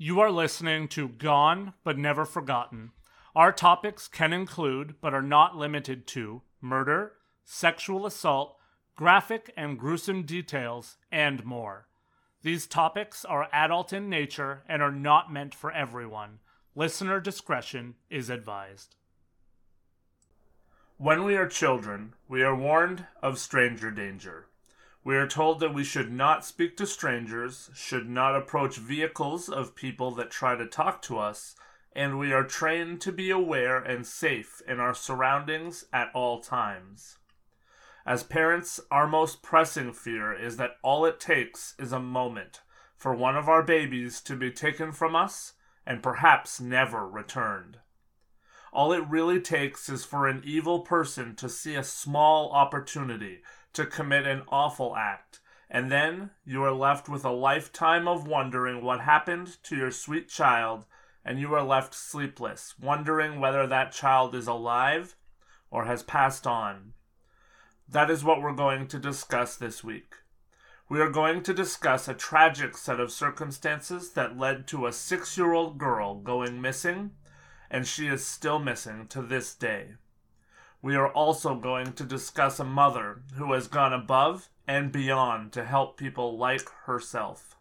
You are listening to Gone but Never Forgotten. Our topics can include, but are not limited to, murder, sexual assault, graphic and gruesome details, and more. These topics are adult in nature and are not meant for everyone. Listener discretion is advised. When we are children, we are warned of stranger danger. We are told that we should not speak to strangers, should not approach vehicles of people that try to talk to us, and we are trained to be aware and safe in our surroundings at all times. As parents, our most pressing fear is that all it takes is a moment for one of our babies to be taken from us and perhaps never returned. All it really takes is for an evil person to see a small opportunity to commit an awful act, and then you are left with a lifetime of wondering what happened to your sweet child, and you are left sleepless, wondering whether that child is alive or has passed on. That is what we're going to discuss this week. We are going to discuss a tragic set of circumstances that led to a six year old girl going missing, and she is still missing to this day. We are also going to discuss a mother who has gone above and beyond to help people like herself.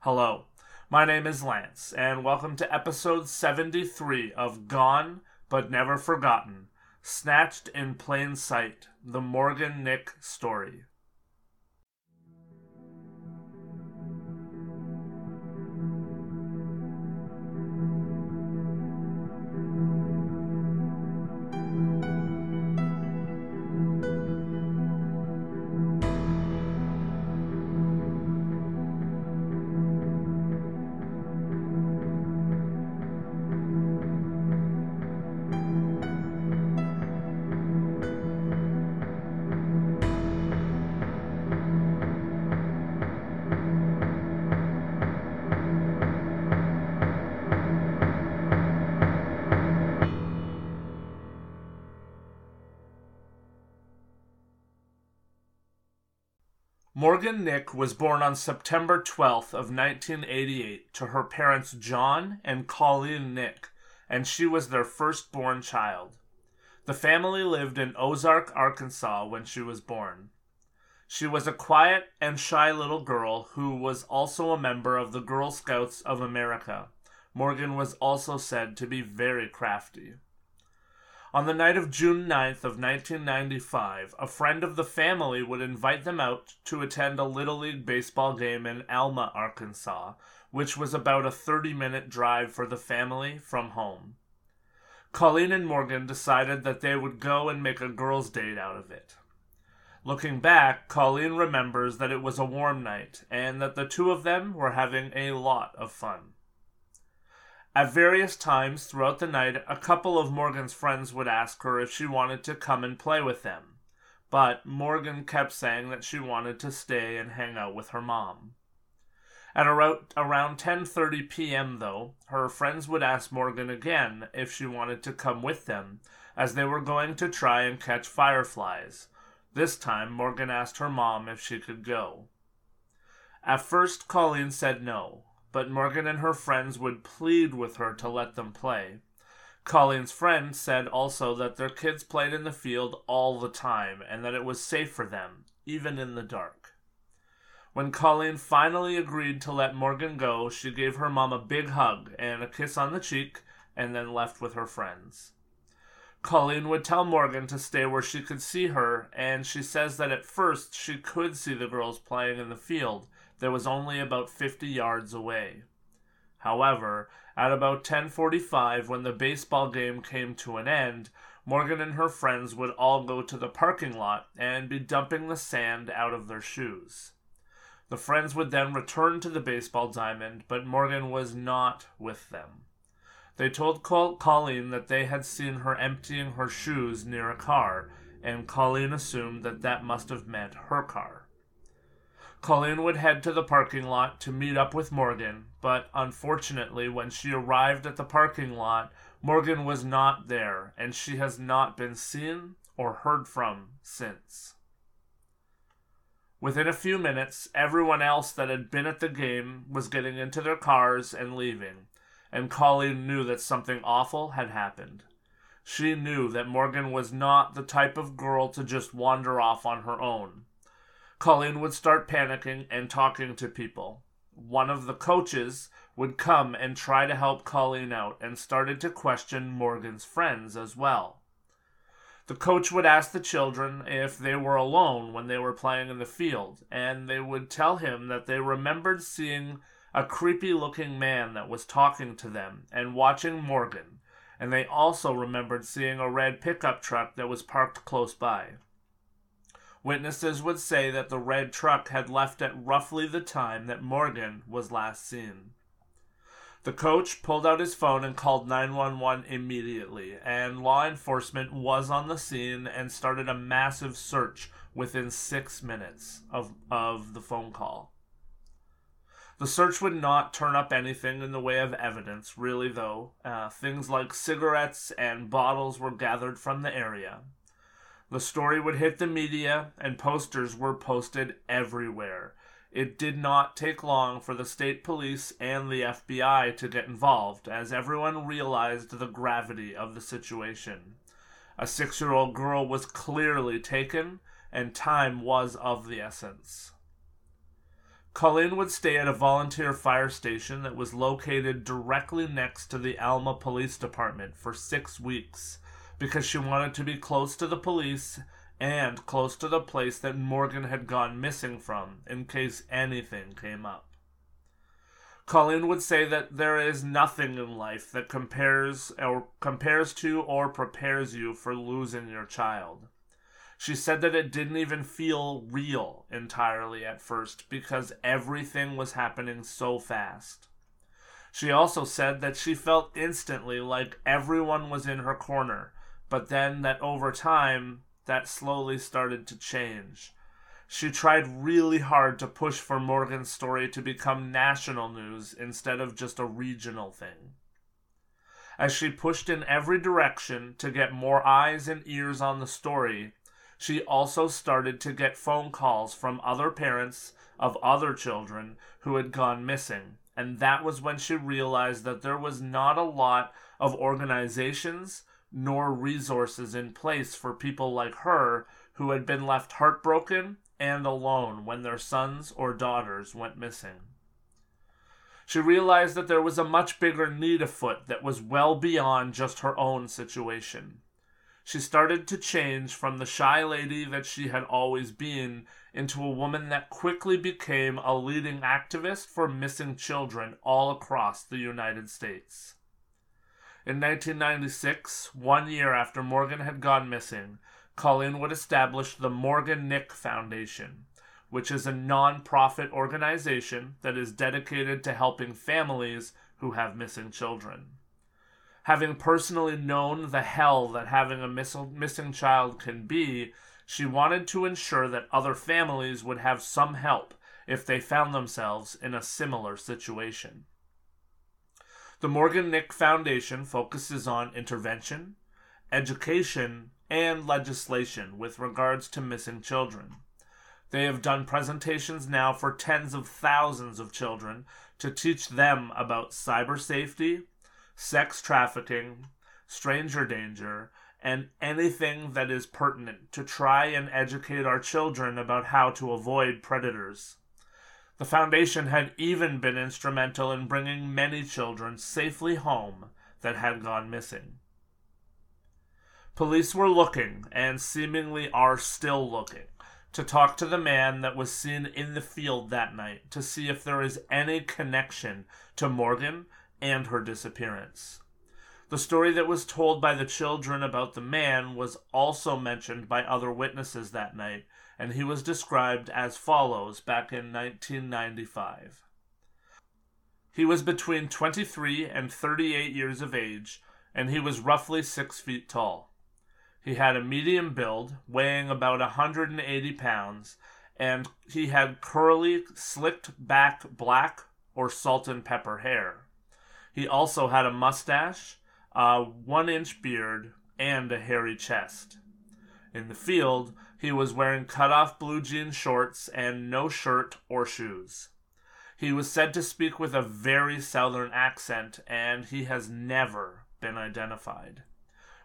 Hello, my name is Lance, and welcome to episode 73 of Gone But Never Forgotten Snatched in Plain Sight The Morgan Nick Story. Morgan Nick was born on September 12th of 1988 to her parents John and Colleen Nick, and she was their firstborn child. The family lived in Ozark, Arkansas when she was born. She was a quiet and shy little girl who was also a member of the Girl Scouts of America. Morgan was also said to be very crafty. On the night of June 9th of 1995, a friend of the family would invite them out to attend a Little League baseball game in Alma, Arkansas, which was about a 30-minute drive for the family from home. Colleen and Morgan decided that they would go and make a girls' date out of it. Looking back, Colleen remembers that it was a warm night and that the two of them were having a lot of fun. At various times throughout the night, a couple of Morgan's friends would ask her if she wanted to come and play with them, but Morgan kept saying that she wanted to stay and hang out with her mom. At around, around 10:30 p.m. though, her friends would ask Morgan again if she wanted to come with them, as they were going to try and catch fireflies. This time Morgan asked her mom if she could go. At first Colleen said no, but Morgan and her friends would plead with her to let them play. Colleen's friend said also that their kids played in the field all the time and that it was safe for them, even in the dark. When Colleen finally agreed to let Morgan go, she gave her mom a big hug and a kiss on the cheek and then left with her friends. Colleen would tell Morgan to stay where she could see her, and she says that at first she could see the girls playing in the field, that was only about 50 yards away. However, at about 10:45 when the baseball game came to an end, Morgan and her friends would all go to the parking lot and be dumping the sand out of their shoes. The friends would then return to the baseball diamond, but Morgan was not with them. They told Colleen that they had seen her emptying her shoes near a car, and Colleen assumed that that must have meant her car. Colleen would head to the parking lot to meet up with Morgan, but unfortunately, when she arrived at the parking lot, Morgan was not there, and she has not been seen or heard from since. Within a few minutes, everyone else that had been at the game was getting into their cars and leaving, and Colleen knew that something awful had happened. She knew that Morgan was not the type of girl to just wander off on her own. Colleen would start panicking and talking to people. One of the coaches would come and try to help Colleen out and started to question Morgan's friends as well. The coach would ask the children if they were alone when they were playing in the field, and they would tell him that they remembered seeing a creepy looking man that was talking to them and watching Morgan, and they also remembered seeing a red pickup truck that was parked close by. Witnesses would say that the red truck had left at roughly the time that Morgan was last seen. The coach pulled out his phone and called 911 immediately, and law enforcement was on the scene and started a massive search within six minutes of, of the phone call. The search would not turn up anything in the way of evidence, really, though. Uh, things like cigarettes and bottles were gathered from the area. The story would hit the media, and posters were posted everywhere it did not take long for the state police and the FBI to get involved, as everyone realized the gravity of the situation. A six year old girl was clearly taken, and time was of the essence. Colleen would stay at a volunteer fire station that was located directly next to the Alma Police Department for six weeks because she wanted to be close to the police and close to the place that Morgan had gone missing from in case anything came up. Colleen would say that there is nothing in life that compares or compares to or prepares you for losing your child. She said that it didn't even feel real entirely at first because everything was happening so fast. She also said that she felt instantly like everyone was in her corner, but then that over time that slowly started to change. She tried really hard to push for Morgan's story to become national news instead of just a regional thing. As she pushed in every direction to get more eyes and ears on the story, she also started to get phone calls from other parents of other children who had gone missing. And that was when she realized that there was not a lot of organizations nor resources in place for people like her who had been left heartbroken and alone when their sons or daughters went missing. She realized that there was a much bigger need afoot that was well beyond just her own situation. She started to change from the shy lady that she had always been into a woman that quickly became a leading activist for missing children all across the United States. In 1996, one year after Morgan had gone missing, Colleen would establish the Morgan Nick Foundation, which is a non-profit organization that is dedicated to helping families who have missing children. Having personally known the hell that having a miss- missing child can be, she wanted to ensure that other families would have some help if they found themselves in a similar situation. The Morgan Nick Foundation focuses on intervention, education, and legislation with regards to missing children. They have done presentations now for tens of thousands of children to teach them about cyber safety, sex trafficking, stranger danger, and anything that is pertinent to try and educate our children about how to avoid predators. The Foundation had even been instrumental in bringing many children safely home that had gone missing. Police were looking, and seemingly are still looking, to talk to the man that was seen in the field that night to see if there is any connection to Morgan and her disappearance. The story that was told by the children about the man was also mentioned by other witnesses that night, and he was described as follows back in 1995. He was between 23 and 38 years of age, and he was roughly 6 feet tall. He had a medium build, weighing about 180 pounds, and he had curly, slicked back black or salt and pepper hair. He also had a mustache, a one inch beard, and a hairy chest. In the field, he was wearing cut off blue jean shorts and no shirt or shoes. He was said to speak with a very southern accent, and he has never been identified.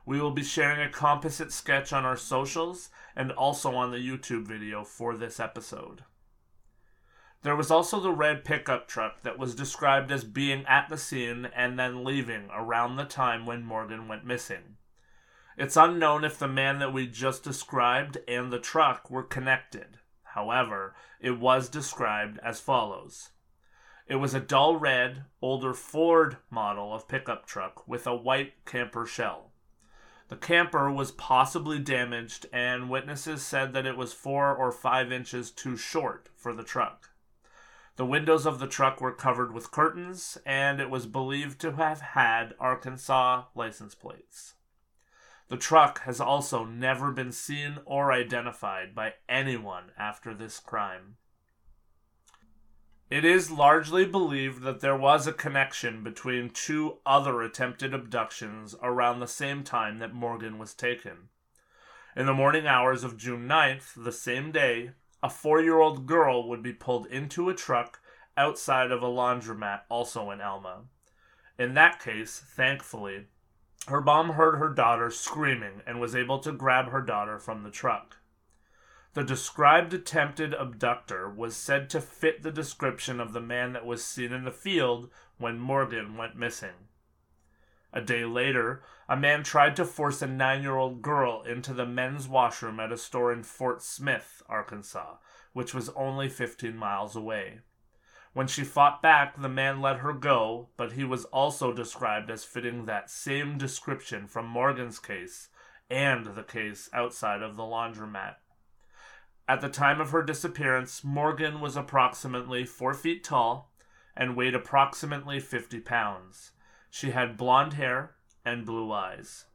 We will be sharing a composite sketch on our socials and also on the YouTube video for this episode. There was also the red pickup truck that was described as being at the scene and then leaving around the time when Morgan went missing. It's unknown if the man that we just described and the truck were connected. However, it was described as follows It was a dull red, older Ford model of pickup truck with a white camper shell. The camper was possibly damaged, and witnesses said that it was four or five inches too short for the truck. The windows of the truck were covered with curtains, and it was believed to have had Arkansas license plates. The truck has also never been seen or identified by anyone after this crime. It is largely believed that there was a connection between two other attempted abductions around the same time that Morgan was taken. In the morning hours of June 9th, the same day, a four year old girl would be pulled into a truck outside of a laundromat, also in Alma. In that case, thankfully, her mom heard her daughter screaming and was able to grab her daughter from the truck. The described attempted abductor was said to fit the description of the man that was seen in the field when Morgan went missing. A day later, a man tried to force a nine year old girl into the men's washroom at a store in Fort Smith, Arkansas, which was only 15 miles away. When she fought back, the man let her go, but he was also described as fitting that same description from Morgan's case and the case outside of the laundromat. At the time of her disappearance, Morgan was approximately four feet tall and weighed approximately 50 pounds. She had blonde hair and blue eyes.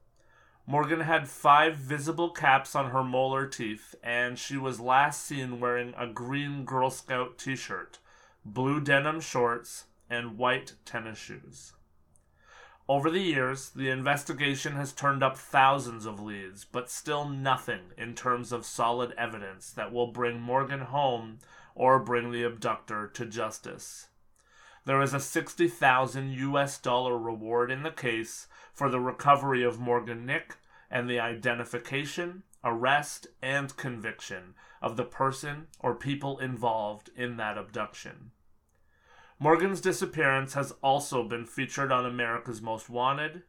Morgan had five visible caps on her molar teeth, and she was last seen wearing a green Girl Scout t shirt, blue denim shorts, and white tennis shoes. Over the years, the investigation has turned up thousands of leads, but still nothing in terms of solid evidence that will bring Morgan home or bring the abductor to justice. There is a 60,000 US dollar reward in the case for the recovery of Morgan Nick and the identification, arrest, and conviction of the person or people involved in that abduction. Morgan's disappearance has also been featured on America's Most Wanted,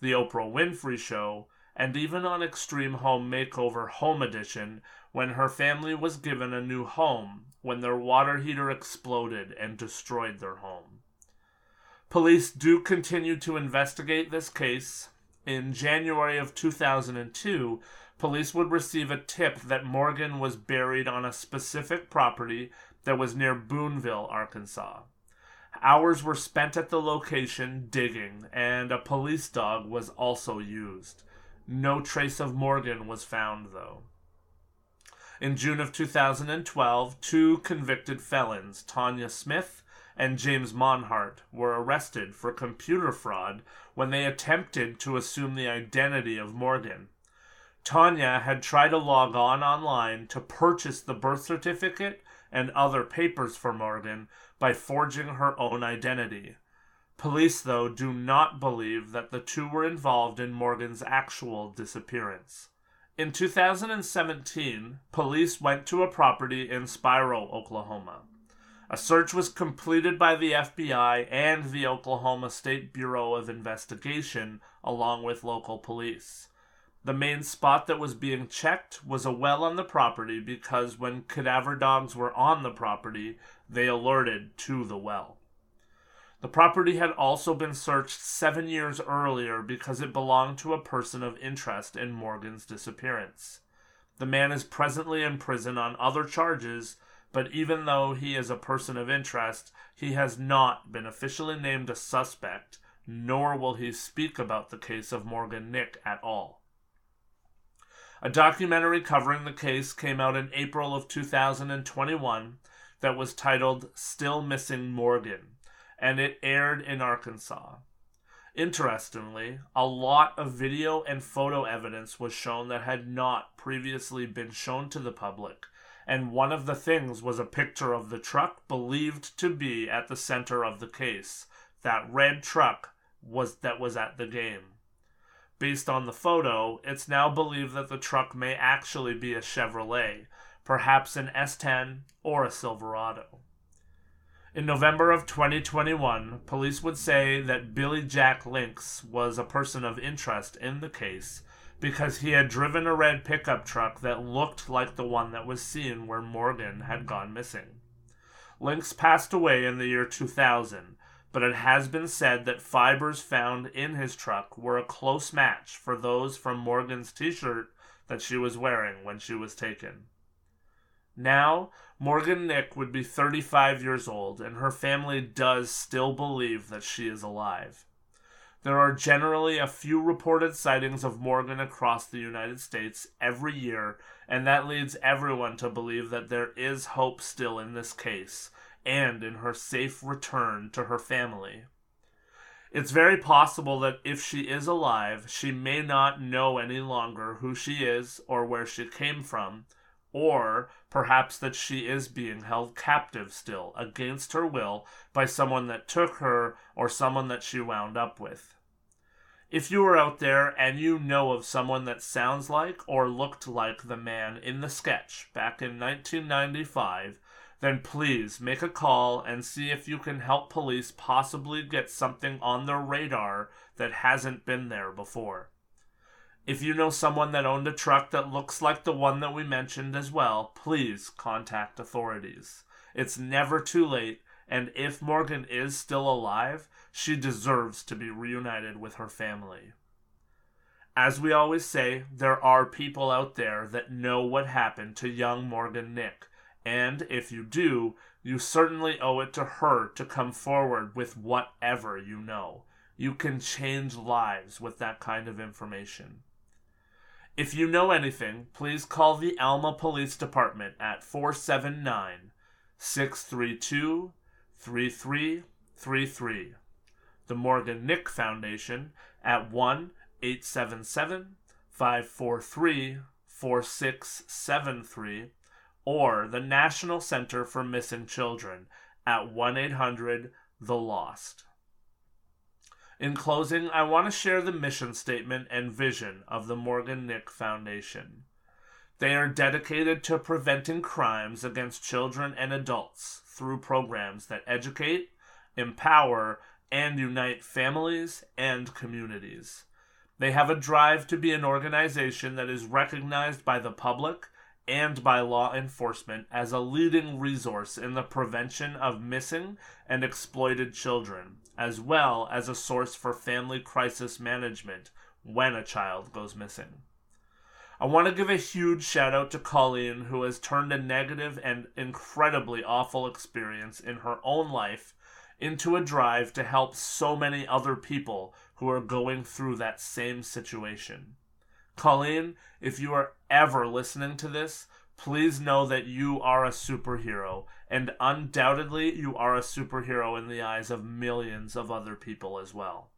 The Oprah Winfrey Show, and even on Extreme Home Makeover Home Edition when her family was given a new home when their water heater exploded and destroyed their home. Police do continue to investigate this case. In January of 2002, police would receive a tip that Morgan was buried on a specific property that was near Boonville, Arkansas. Hours were spent at the location digging, and a police dog was also used. No trace of Morgan was found, though. In June of 2012, two convicted felons, Tanya Smith and James Monhart, were arrested for computer fraud when they attempted to assume the identity of Morgan. Tanya had tried to log on online to purchase the birth certificate and other papers for Morgan by forging her own identity. Police, though, do not believe that the two were involved in Morgan's actual disappearance. In 2017, police went to a property in Spiro, Oklahoma. A search was completed by the FBI and the Oklahoma State Bureau of Investigation, along with local police. The main spot that was being checked was a well on the property because when cadaver dogs were on the property, they alerted to the well. The property had also been searched seven years earlier because it belonged to a person of interest in Morgan's disappearance. The man is presently in prison on other charges, but even though he is a person of interest, he has not been officially named a suspect, nor will he speak about the case of Morgan Nick at all. A documentary covering the case came out in April of 2021 that was titled Still Missing Morgan and it aired in Arkansas. Interestingly, a lot of video and photo evidence was shown that had not previously been shown to the public, and one of the things was a picture of the truck believed to be at the center of the case. That red truck was that was at the game. Based on the photo, it's now believed that the truck may actually be a Chevrolet, perhaps an S10 or a Silverado. In November of 2021, police would say that Billy Jack Lincks was a person of interest in the case because he had driven a red pickup truck that looked like the one that was seen where Morgan had gone missing. Lincks passed away in the year 2000, but it has been said that fibers found in his truck were a close match for those from Morgan's t shirt that she was wearing when she was taken. Now, Morgan Nick would be 35 years old, and her family does still believe that she is alive. There are generally a few reported sightings of Morgan across the United States every year, and that leads everyone to believe that there is hope still in this case and in her safe return to her family. It's very possible that if she is alive, she may not know any longer who she is or where she came from, or perhaps that she is being held captive still against her will by someone that took her or someone that she wound up with. If you are out there and you know of someone that sounds like or looked like the man in the sketch back in 1995, then please make a call and see if you can help police possibly get something on their radar that hasn't been there before. If you know someone that owned a truck that looks like the one that we mentioned as well, please contact authorities. It's never too late, and if Morgan is still alive, she deserves to be reunited with her family. As we always say, there are people out there that know what happened to young Morgan Nick, and if you do, you certainly owe it to her to come forward with whatever you know. You can change lives with that kind of information. If you know anything, please call the Alma Police Department at 479 632 3333. The Morgan Nick Foundation at 1 877 543 4673 or the National Center for Missing Children at 1 800 The Lost. In closing, I want to share the mission statement and vision of the Morgan Nick Foundation. They are dedicated to preventing crimes against children and adults through programs that educate, empower, and unite families and communities. They have a drive to be an organization that is recognized by the public and by law enforcement as a leading resource in the prevention of missing and exploited children as well as a source for family crisis management when a child goes missing. I want to give a huge shout out to Colleen, who has turned a negative and incredibly awful experience in her own life into a drive to help so many other people who are going through that same situation. Colleen, if you are ever listening to this, please know that you are a superhero, and undoubtedly you are a superhero in the eyes of millions of other people as well.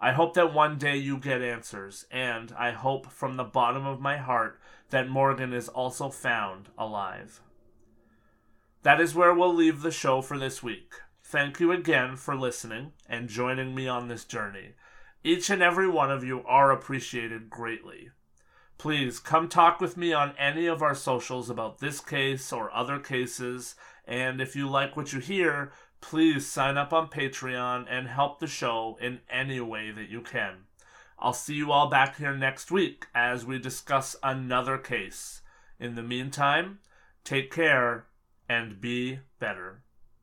I hope that one day you get answers, and I hope from the bottom of my heart that Morgan is also found alive. That is where we'll leave the show for this week. Thank you again for listening and joining me on this journey. Each and every one of you are appreciated greatly. Please come talk with me on any of our socials about this case or other cases. And if you like what you hear, please sign up on Patreon and help the show in any way that you can. I'll see you all back here next week as we discuss another case. In the meantime, take care and be better.